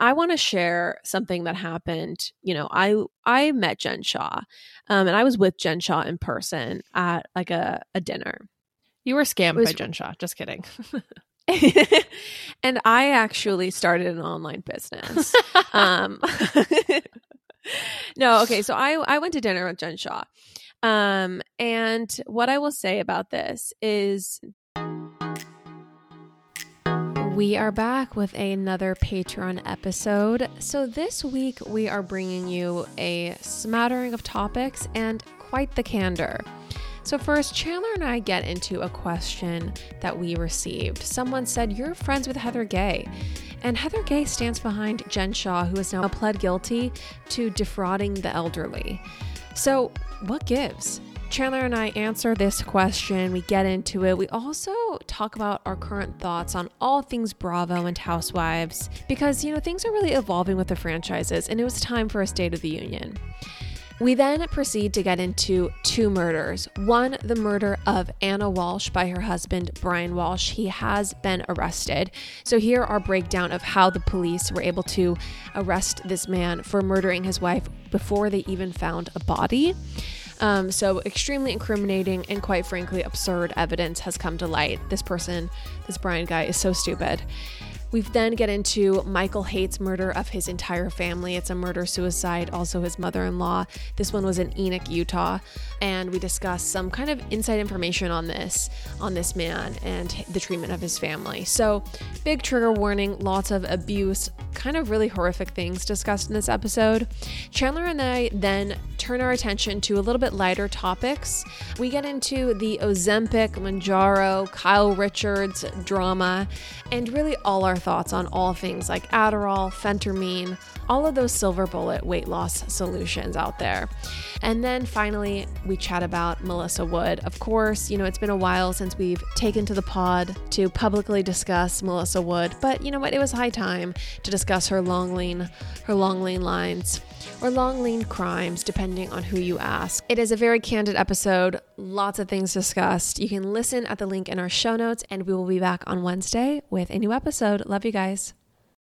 I want to share something that happened. You know, I I met Jen Shah, um, and I was with Jen Shah in person at like a, a dinner. You were scammed was- by Jen Shah. Just kidding. and I actually started an online business. um, no, okay. So I I went to dinner with Jen Shah, um, and what I will say about this is. We are back with another Patreon episode. So, this week we are bringing you a smattering of topics and quite the candor. So, first, Chandler and I get into a question that we received. Someone said, You're friends with Heather Gay. And Heather Gay stands behind Jen Shah, who has now pled guilty to defrauding the elderly. So, what gives? Chandler and I answer this question. We get into it. We also talk about our current thoughts on all things Bravo and Housewives because, you know, things are really evolving with the franchises and it was time for a State of the Union. We then proceed to get into two murders. One, the murder of Anna Walshe by her husband, Brian Walshe. He has been arrested. So, here our breakdown of how the police were able to arrest this man for murdering his wife before they even found a body. Um, so, extremely incriminating and quite frankly, absurd evidence has come to light. This person, this Brian guy, is so stupid. We then get into Michael Haight's murder of his entire family. It's a murder suicide, also his mother in law. This one was in Enoch, Utah. And we discuss some kind of inside information on this, on this man and the treatment of his family. So, big trigger warning, lots of abuse, kind of really horrific things discussed in this episode. Chandler and I then turn our attention to a little bit lighter topics. We get into the Ozempic, Mounjaro, Kyle Richards drama, and really all our thoughts on all things like Adderall, phentermine, all of those silver bullet weight loss solutions out there. And then finally, we chat about Melissa Wood. Of course, you know, it's been a while since we've taken to the pod to publicly discuss Melissa Wood, but you know what? It was high time to discuss her long lean, her long lean lines or long lean crimes, depending on who you ask. It is a very candid episode, lots of things discussed. You can listen at the link in our show notes, and we will be back on Wednesday with a new episode. Love you guys.